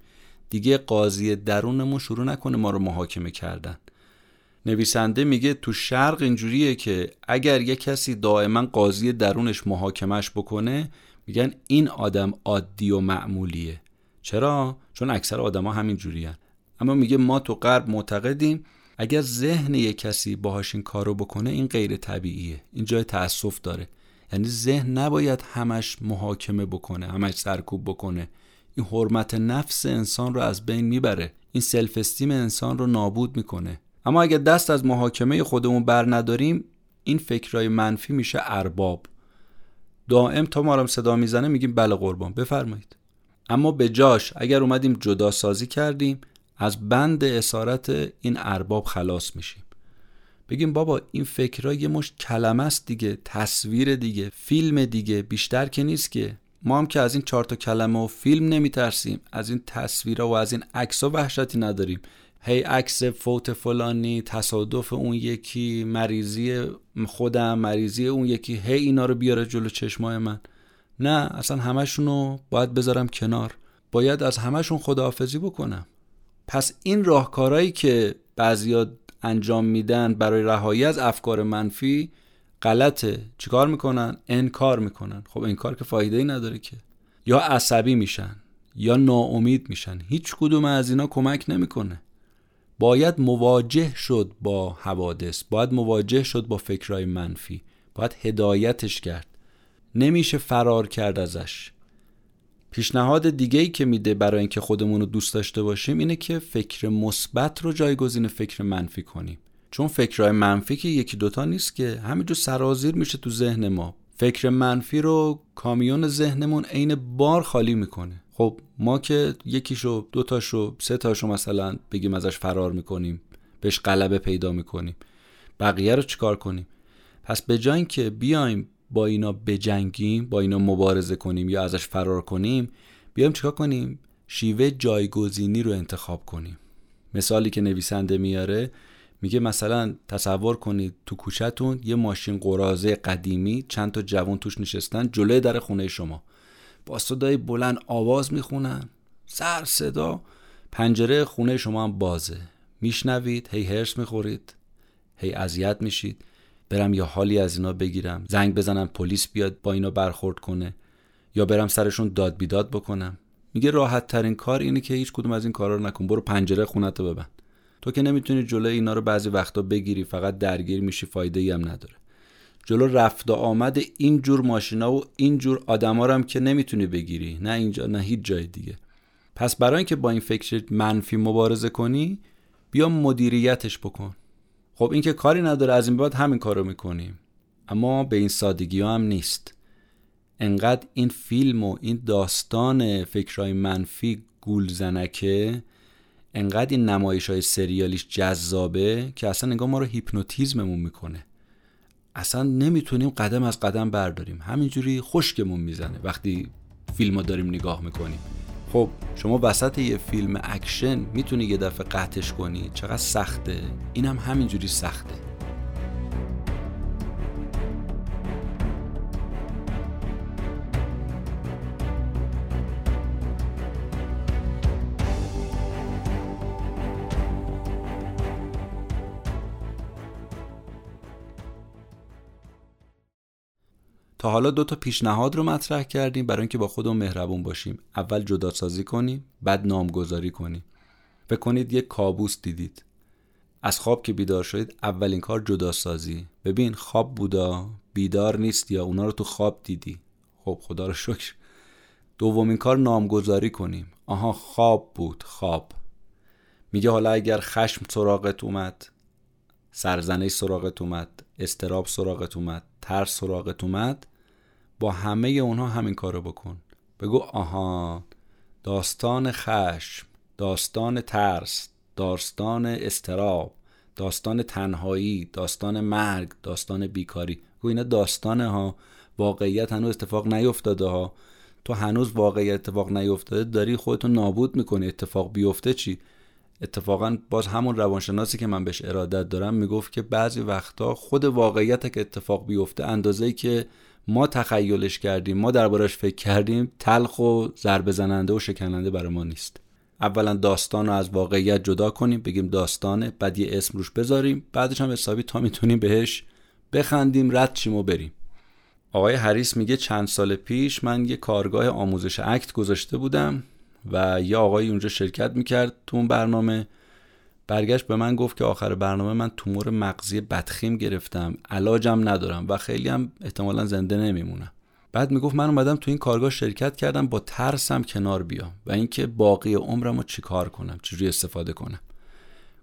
Speaker 1: دیگه قاضی درونمون شروع نکنه ما رو محاکمه کردن. نویسنده میگه تو شرق اینجوریه که اگر یه کسی دائما قاضی درونش محاکمش بکنه میگن این آدم عادی و معمولیه. چرا؟ چون اکثر آدما همین جوریان اما میگه ما تو غرب معتقدیم اگر ذهن یه کسی باهاش این کارو بکنه این غیر طبیعیه. این جای تاسف داره. یعنی ذهن نباید همش محاکمه بکنه همش سرکوب بکنه. این حرمت نفس انسان رو از بین می‌بره. این سلف استیم انسان رو نابود می‌کنه. اما اگر دست از محاکمه خودمون بر نداریم این فکرهای منفی میشه ارباب. دائم تا ما صدا می‌زنه میگیم بله قربان بفرمایید. اما به جاش اگر اومدیم جدا سازی کردیم از بند اسارت این ارباب خلاص میشیم. بگیم بابا این فکرها یه مش کلمه است دیگه تصویر دیگه فیلم دیگه بیشتر که نیست که. ما هم که از این چهار تا کلمه و فیلم نمیترسیم از این تصویرها و از این عکس وحشتی نداریم. هی عکس فوت فلانی تصادف اون یکی مریضی خودم مریضی اون یکی هی اینا رو بیاره جلو چشمای من. نه اصلا همشون رو باید بذارم کنار. باید از همشون خداحافظی بکنم. پس این راهکارهایی که بعضیا انجام میدن برای رهایی از افکار منفی غلطه. چیکار می‌کنن؟ انکار می‌کنن. خب انکار که فایده ای نداره که. یا عصبی میشن یا ناامید میشن. هیچ کدوم از اینا کمک نمی‌کنه. باید مواجه شد با حوادث باید مواجه شد با فکرهای منفی باید هدایتش کرد. نمیشه فرار کرد ازش. پیشنهاد دیگه ای که میده برای اینکه خودمون رو دوست داشته باشیم اینه که فکر مثبت رو جایگزین فکر منفی کنیم. چون فکرهای منفی که یکی دوتا نیست که همینجور سرازیر میشه تو ذهن ما. فکر منفی رو کامیون ذهنمون عین بار خالی می‌کنه. خب ما که یکیشو دوتاشو سه تاشو مثلا بگیم ازش فرار می‌کنیم بهش غلبه پیدا می‌کنیم بقیه رو چیکار کنیم؟ پس به جای که بیایم با اینا بجنگیم با اینا مبارزه کنیم یا ازش فرار کنیم بیایم چیکار کنیم؟ شیوه جایگزینی رو انتخاب کنیم. مثالی که نویسنده میاره میگه مثلا تصور کنید تو کوچهتون یه ماشین قرازه قدیمی چند تا جوان توش نشستن جلوی در خونه شما. با صدای بلند آواز می‌خونن. سر صدا. پنجره خونه شما هم بازه. میشنوید هی هرس می‌خورید هی اذیت میشید. برم یا حالی از اینا بگیرم. زنگ بزنم پلیس بیاد با اینا برخورد کنه. یا برم سرشون داد بیداد بکنم. میگه راحت ترین کار اینه که هیچ کدوم از این کارا رو نکن. برو پنجره خونت رو ببند. تو که نمی‌تونی جلوی اینا رو بعضی وقتا بگیری فقط درگیر میشی فایده ای هم نداره. جلو رفت و آمد این جور ماشینا و این جور آدما هم که نمی‌تونی بگیری. نه اینجا نه هیچ جای دیگه. پس برای اینکه با این فکر منفی مبارزه کنی بیا مدیریتش بکن. خب این که کاری نداره از این بعد همین کارو می‌کنیم. اما به این سادگی ها هم نیست. انقدر این فیلم و این داستان فکرهای منفی گول زنکه انقدر این نمایش های سریالیش جذابه که اصلا انگار ما رو هیپنوتیزممون می‌کنه. اصلا نمی‌تونیم قدم از قدم برداریم. همینجوری خشکمون می‌زنه وقتی فیلم داریم نگاه می‌کنیم. خب شما وسط یه فیلم اکشن می‌تونی یه دفعه قطعش کنی؟ چقدر سخته؟ اینم هم همینجوری سخته. تا حالا دو تا پیشنهاد رو مطرح کردیم برای اینکه با خودمون مهربون باشیم. اول جدا سازی کنیم بعد نامگذاری کنیم. بکنید یک کابوس دیدید. از خواب که بیدار شدید اولین کار جدا سازی ببین خواب بودا بیدار نیست یا اونا رو تو خواب دیدی. خب خدا رو شکر. دومین کار نامگذاری کنیم. آها خواب بود خواب. میگه حالا اگر خشم سراغت اومد سرزنه سراغت اومد استراب سراغت اومد ترس سراغت اومد با همه اونها همین کارو بکن. بگو آها داستان خشم داستان ترس داستان استراب داستان تنهایی داستان مرگ داستان بیکاری. گو اینا داستانه ها. واقعیت هنوز اتفاق نیفتاده ها. تو هنوز واقعیت اتفاق نیفتاده داری خودتو نابود می‌کنی. اتفاق بیفته چی؟ اتفاقا باز همون روانشناسی که من بهش ارادت دارم می‌گفت که بعضی وقتا خود واقعیت که اتفاق بیفته اندازه که ما تخیلش کردیم ما دربارش فکر کردیم تلخ و ضربه زننده و شکننده برای ما نیست. اولا داستان رو از واقعیت جدا کنیم بگیم داستانه بعد یه اسم روش بذاریم بعدش هم حسابی تا می‌تونیم بهش بخندیم رد چیم و بریم. آقای هریس میگه چند سال پیش من یه کارگاه آموزش اکت گذاشته بودم و یه آقایی اونجا شرکت می‌کرد تو اون برنامه. برگشت به من گفت که آخر برنامه من تومور مغزی بدخیم گرفتم علاجم ندارم و خیلی هم احتمالا زنده نمیمونم. بعد می‌گفت من اومدم تو این کارگاه شرکت کردم با ترسم کنار بیام و اینکه باقی عمرم رو چیکار کنم چجوری استفاده کنم.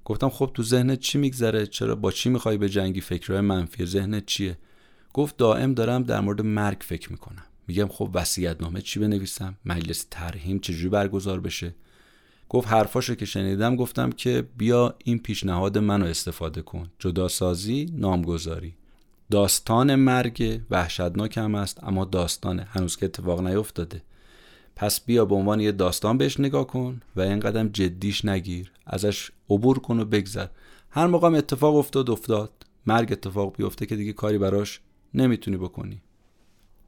Speaker 1: گفتم خب تو ذهنت چی میگذره؟ چرا؟ با چی می‌خوای به جنگی فکرهای منفی؟ ذهنت چیه؟ گفت دائم دارم در مورد مرگ فکر می‌کنم. میگم خب وصیت نامه چی بنویسم؟ مجلس ترهیم چجوری برگزار بشه؟ گفت حرفاشو که شنیدم گفتم که بیا این پیشنهاد منو استفاده کن. جدا سازی نامگذاری. داستان مرگ وحشتناک هم است اما داستانه هنوز که اتفاق نیفتاده. پس بیا به عنوان یه داستان بهش نگاه کن و این قدم جدیش نگیر. ازش عبور کن و بگذر. هر موقع اتفاق افتاد افتاد. مرگ اتفاق بیفته که دیگه کاری براش نمی‌تونی بکنی.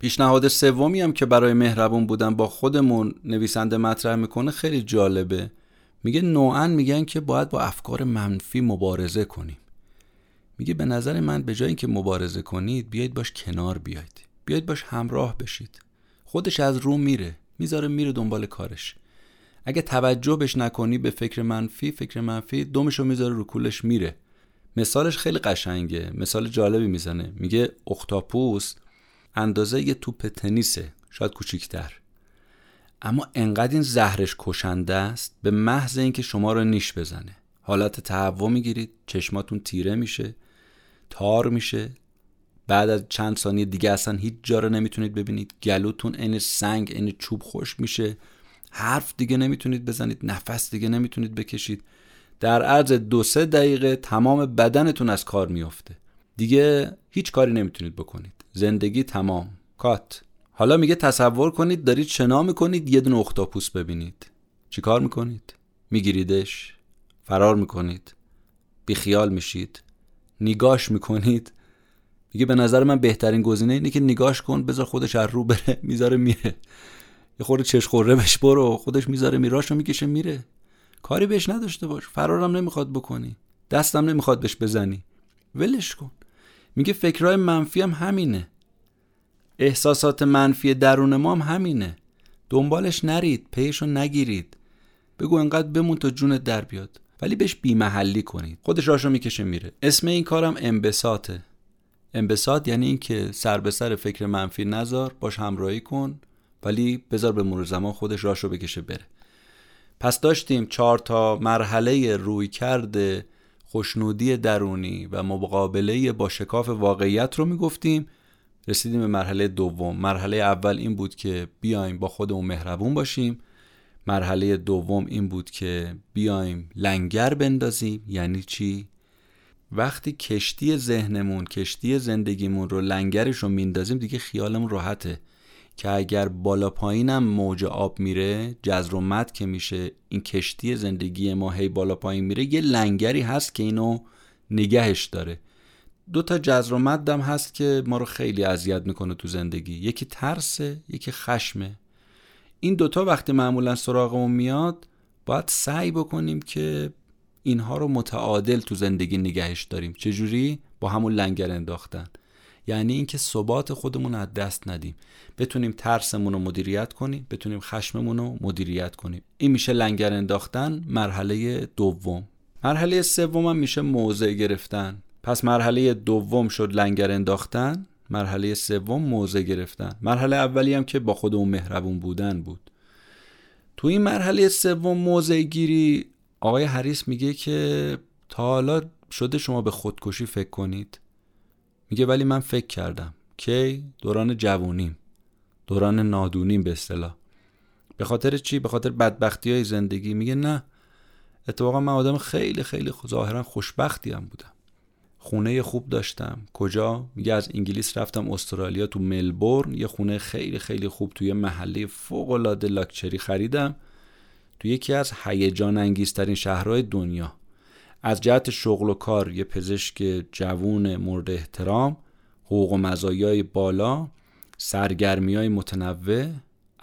Speaker 1: پیشنهاد سومی هم که برای مهربون بودن با خودمون نویسنده مطرح می‌کنه خیلی جالبه. میگه نوعا میگن که باید با افکار منفی مبارزه کنیم. میگه به نظر من به جای اینکه مبارزه کنید بیاید باش کنار بیاید بیاید باش همراه بشید. خودش از رو میره می‌ذاره میره دنبال کارش. اگه توجه بش نکنی به فکر منفی فکر منفی دومشو می‌ذاره رو کولش میره. مثالش خیلی قشنگه مثال جالبی می‌زنه. میگه اختاپوس اندازه یه توپ تنیسه شاید کوچیکتر. اما انقدر این زهرش کشنده است به محض اینکه شما رو نیش بزنه. حالت تهوع می‌گیرید چشماتون تیره میشه تار میشه. بعد از چند ثانیه دیگه اصلا هیچ جا رو نمی‌تونید ببینید. گلوتون این سنگ این چوب خوش میشه. حرف دیگه نمی‌تونید بزنید نفس دیگه نمی‌تونید بکشید. در عرض دو سه دقیقه تمام بدنتون از کار میافته. دیگه هیچ کاری نمی‌تونید بکنید. زندگی تمام. کات. حالا میگه تصور کنید دارید شنا می‌کنید یه دونه اختاپوس ببینید. چیکار می‌کنید؟ میگیریدش. فرار می‌کنید. بیخیال میشید. نگاش می‌کنید. میگه به نظر من بهترین گزینه اینه که نگاش کن بذار خودش از رو بره می‌ذاره میره. یه خورده چش خوره بهش برو خودش می‌ذاره میراشو می‌کشه میره. کاری بهش نداشته باش. فرارم نمی‌خواد بکنی. دستم نمی‌خواد بهش بزنی. ولش کن. میگه فکرهای منفی هم همینه. احساسات منفی درون ما هم همینه. دنبالش نرید پیشو نگیرید. بگو انقدر بمون تا جونت در بیاد. ولی بهش بیمحلی کنید. خودش راشو می‌کشه میره. اسم این کارم انبساطه. انبساط یعنی اینکه سر به سر فکر منفی نذار باش همراهی کن ولی بذار به مرور زمان خودش راشو بکشه بره. پس داشتیم چهار تا مرحله روی کرده خوشنودی درونی و مقابله با شکاف واقعیت رو می‌گفتیم. رسیدیم به مرحله دوم. مرحله اول این بود که بیایم با خودمون مهربون باشیم. مرحله دوم این بود که بیایم لنگر بندازیم. یعنی چی؟ وقتی کشتی ذهنمون کشتی زندگیمون رو لنگرش رو میندازیم دیگه خیالمون راحته. که اگر بالا پایینم موج آب میره جزر و مد که میشه این کشتی زندگی ما هی بالا پایین میره یه لنگری هست که اینو نگهش داره. دو تا جزر و مدم هست که ما رو خیلی اذیت می‌کنه تو زندگی. یکی ترسه یکی خشمه. این دوتا وقتی معمولا سراغمون میاد باید سعی بکنیم که اینها رو متعادل تو زندگی نگهش داریم. چجوری؟ با همون لنگر انداختن. یعنی اینکه ثبات خودمون از دست ندیم. بتونیم ترسمون رو مدیریت کنیم بتونیم خشممون رو مدیریت کنیم. این میشه لنگر انداختن مرحله دوم. مرحله سوم هم میشه موضع گرفتن. پس مرحله دوم شد لنگر انداختن مرحله سوم موضع گرفتن. مرحله اولی هم که با خودمون مهربون بودن بود. تو این مرحله سوم موضع گیری آقای هریس میگه که تا حالا شده شما به خودکشی فکر کنید. میگه ولی من فکر کردم. کی؟ دوران جوونیم. دوران نادونیم به اصطلاح. به خاطر چی؟ به خاطر بدبختی های زندگی. میگه نه. اتفاقا من آدم خیلی خیلی ظاهرا خوشبختی هم بودم. خونه خوب داشتم. کجا؟ میگه از انگلیس رفتم استرالیا تو ملبورن. یه خونه خیلی خیلی خوب توی محله فوق العاده لاکچری خریدم. تو یکی از هیجان انگیزترین شهرهای دنیا. از جهت شغل و کار یه پزشک جوون مورد احترام حقوق و مزایای بالا سرگرمی های متنوع.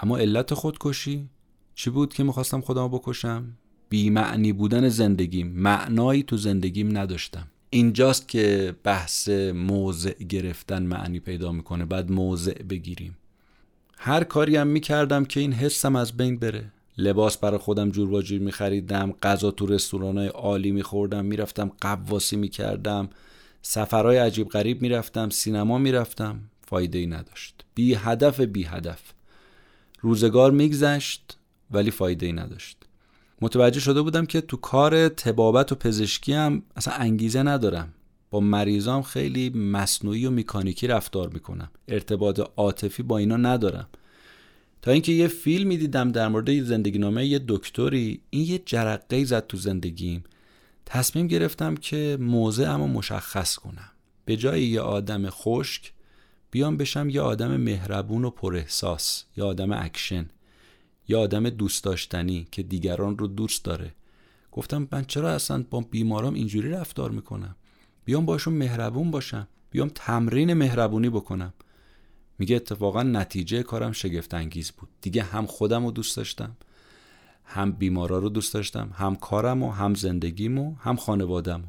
Speaker 1: اما علت خودکشی چی بود که می‌خواستم خودم بکشم؟ بیمعنی بودن زندگیم. معنایی تو زندگیم نداشتم. اینجاست که بحث موضع گرفتن معنی پیدا می‌کنه. بعد موضع بگیریم. هر کاری هم می‌کردم که این حسم از بین بره. لباس برای خودم جور با جور میخریدم غذا تو رستوران های عالی میخوردم می‌رفتم قواسی می‌کردم سفرهای عجیب غریب می‌رفتم سینما می‌رفتم فایده ای نداشت. بی هدف بی هدف. روزگار میگذشت ولی فایده ای نداشت. متوجه شده بودم که تو کار تبابت و پزشکی هم اصلا انگیزه ندارم. با مریضام خیلی مصنوعی و میکانیکی رفتار می‌کنم. ارتباط عاطفی با اینا ندارم. تا اینکه یه فیلمی دیدم در مورد زندگی نامه یه دکتری این یه جرقه زد تو زندگیم. تصمیم گرفتم که موضعمو مشخص کنم. به جای یه آدم خشک بیام بشم یه آدم مهربون و پر احساس یه آدم اکشن یه آدم دوست داشتنی که دیگران رو دوست داره. گفتم من چرا اصلا با بیمارام اینجوری رفتار می‌کنم؟ بیام باشون مهربون باشم. بیام تمرین مهربونی بکنم. میگه اتفاقا نتیجه کارم شگفت انگیز بود. دیگه هم خودم رو دوست داشتم هم بیمارا رو دوست داشتم هم کارم و هم زندگیم و هم خانوادم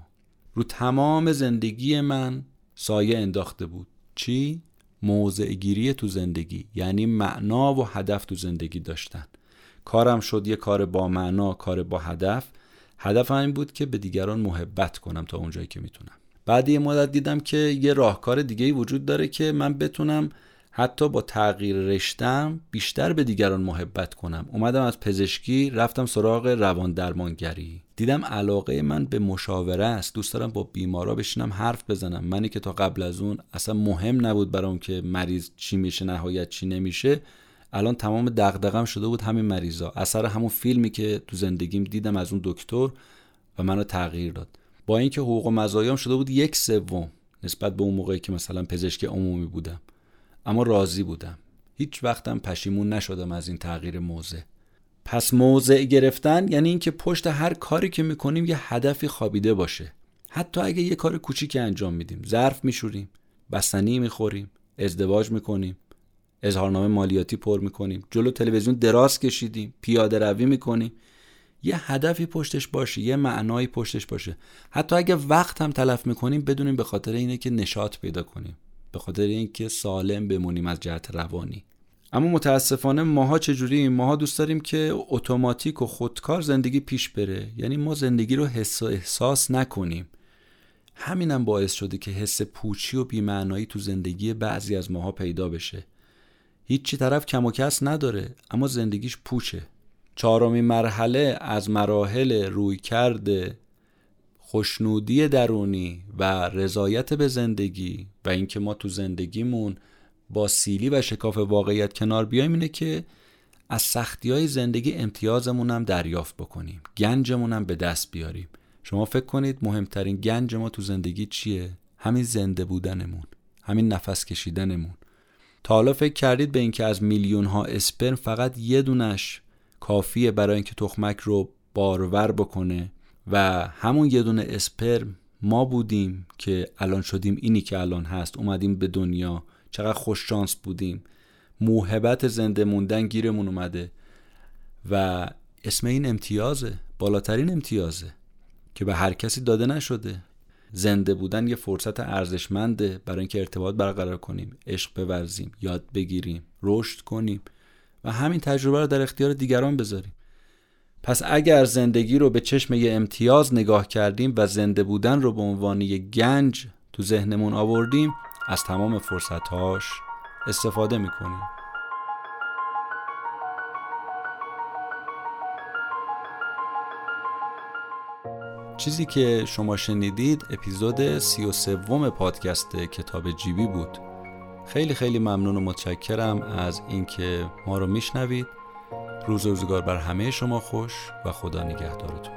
Speaker 1: رو تمام زندگی من سایه انداخته بود. چی؟ موضع گیری تو زندگی یعنی معنا و هدف تو زندگی داشتن. کارم شد یه کار با معنا کار با هدف. هدف این بود که به دیگران محبت کنم تا اونجایی که می‌تونم. بعد یه مدت دیدم که یه راهکار دیگه وجود داره که من بتونم حتی با تغییر رشتم بیشتر به دیگران محبت کنم. اومدم از پزشکی رفتم سراغ روان درمانگری. دیدم علاقه من به مشاوره است. دوست دارم با بیمارا بشینم حرف بزنم. منی که تا قبل از اون اصلا مهم نبود برام که مریض چی میشه نهایت چی نمیشه. الان تمام دغدغم شده بود همین مریضا. اثر همون فیلمی که تو زندگیم دیدم از اون دکتر و منو تغییر داد. با اینکه حقوق و مزایام شده بود یک سوم نسبت به اون موقعی که مثلا پزشک عمومی بودم. اما راضی بودم. هیچ وقتم پشیمون نشدم از این تغییر موضع. پس موضع گرفتن یعنی اینکه پشت هر کاری که می‌کنیم یه هدفی خوابیده باشه. حتی اگه یه کار کوچیکی انجام میدیم. ظرف میشوریم بستنی می‌خوریم ازدواج می‌کنیم اظهارنامه مالیاتی پر می‌کنیم جلو تلویزیون دراز کشیدیم پیاده روی می‌کنیم. یه هدفی پشتش باشه یه معنایی پشتش باشه. حتی اگه وقت هم تلف می‌کنیم بدونیم به خاطر اینه که نشاط پیدا کنیم. به خاطر اینکه سالم بمونیم از جهت روانی. اما متاسفانه ماها چجوری ماها دوست داریم که اتوماتیک و خودکار زندگی پیش بره. یعنی ما زندگی رو حس و احساس نکنیم. همینم باعث شده که حس پوچی و بیمعنایی تو زندگی بعضی از ماها پیدا بشه. هیچی طرف کم و کس نداره اما زندگیش پوچه. چهارمین مرحله از مراحل روی کرده خوشنودی درونی و رضایت به زندگی و اینکه ما تو زندگیمون با سیلی و شکاف واقعیت کنار بیایم اینه که از سختی های زندگی امتیازمون هم دریافت بکنیم. گنجمون هم به دست بیاریم. شما فکر کنید مهمترین گنج ما تو زندگی چیه؟ همین زنده بودنمون همین نفس کشیدنمون. تا حالا فکر کردید به اینکه از میلیون ها اسپرم فقط یه دونش کافیه برای اینکه تخمک رو بارور بکنه؟ و همون یه دونه اسپرم ما بودیم که الان شدیم اینی که الان هست. اومدیم به دنیا. چقدر خوش شانس بودیم. موهبت زنده موندن گیرمون اومده. و اسم این امتیازه. بالاترین امتیازه. که به هر کسی داده نشده. زنده بودن یه فرصت ارزشمنده برای اینکه ارتباط برقرار کنیم. عشق بورزیم. یاد بگیریم. رشد کنیم. و همین تجربه رو در اختیار دیگران بذاریم. پس اگر زندگی رو به چشم یه امتیاز نگاه کردیم و زنده بودن رو به عنوان یه گنج تو ذهنمون آوردیم از تمام فرصتهاش استفاده می‌کنیم. چیزی که شما شنیدید اپیزود سی و سوم پادکست کتاب جیبی بود. خیلی خیلی ممنون و متشکرم از اینکه ما رو میشنوید. روز روزگار بر همه شما خوش و خدا نگهدارتون.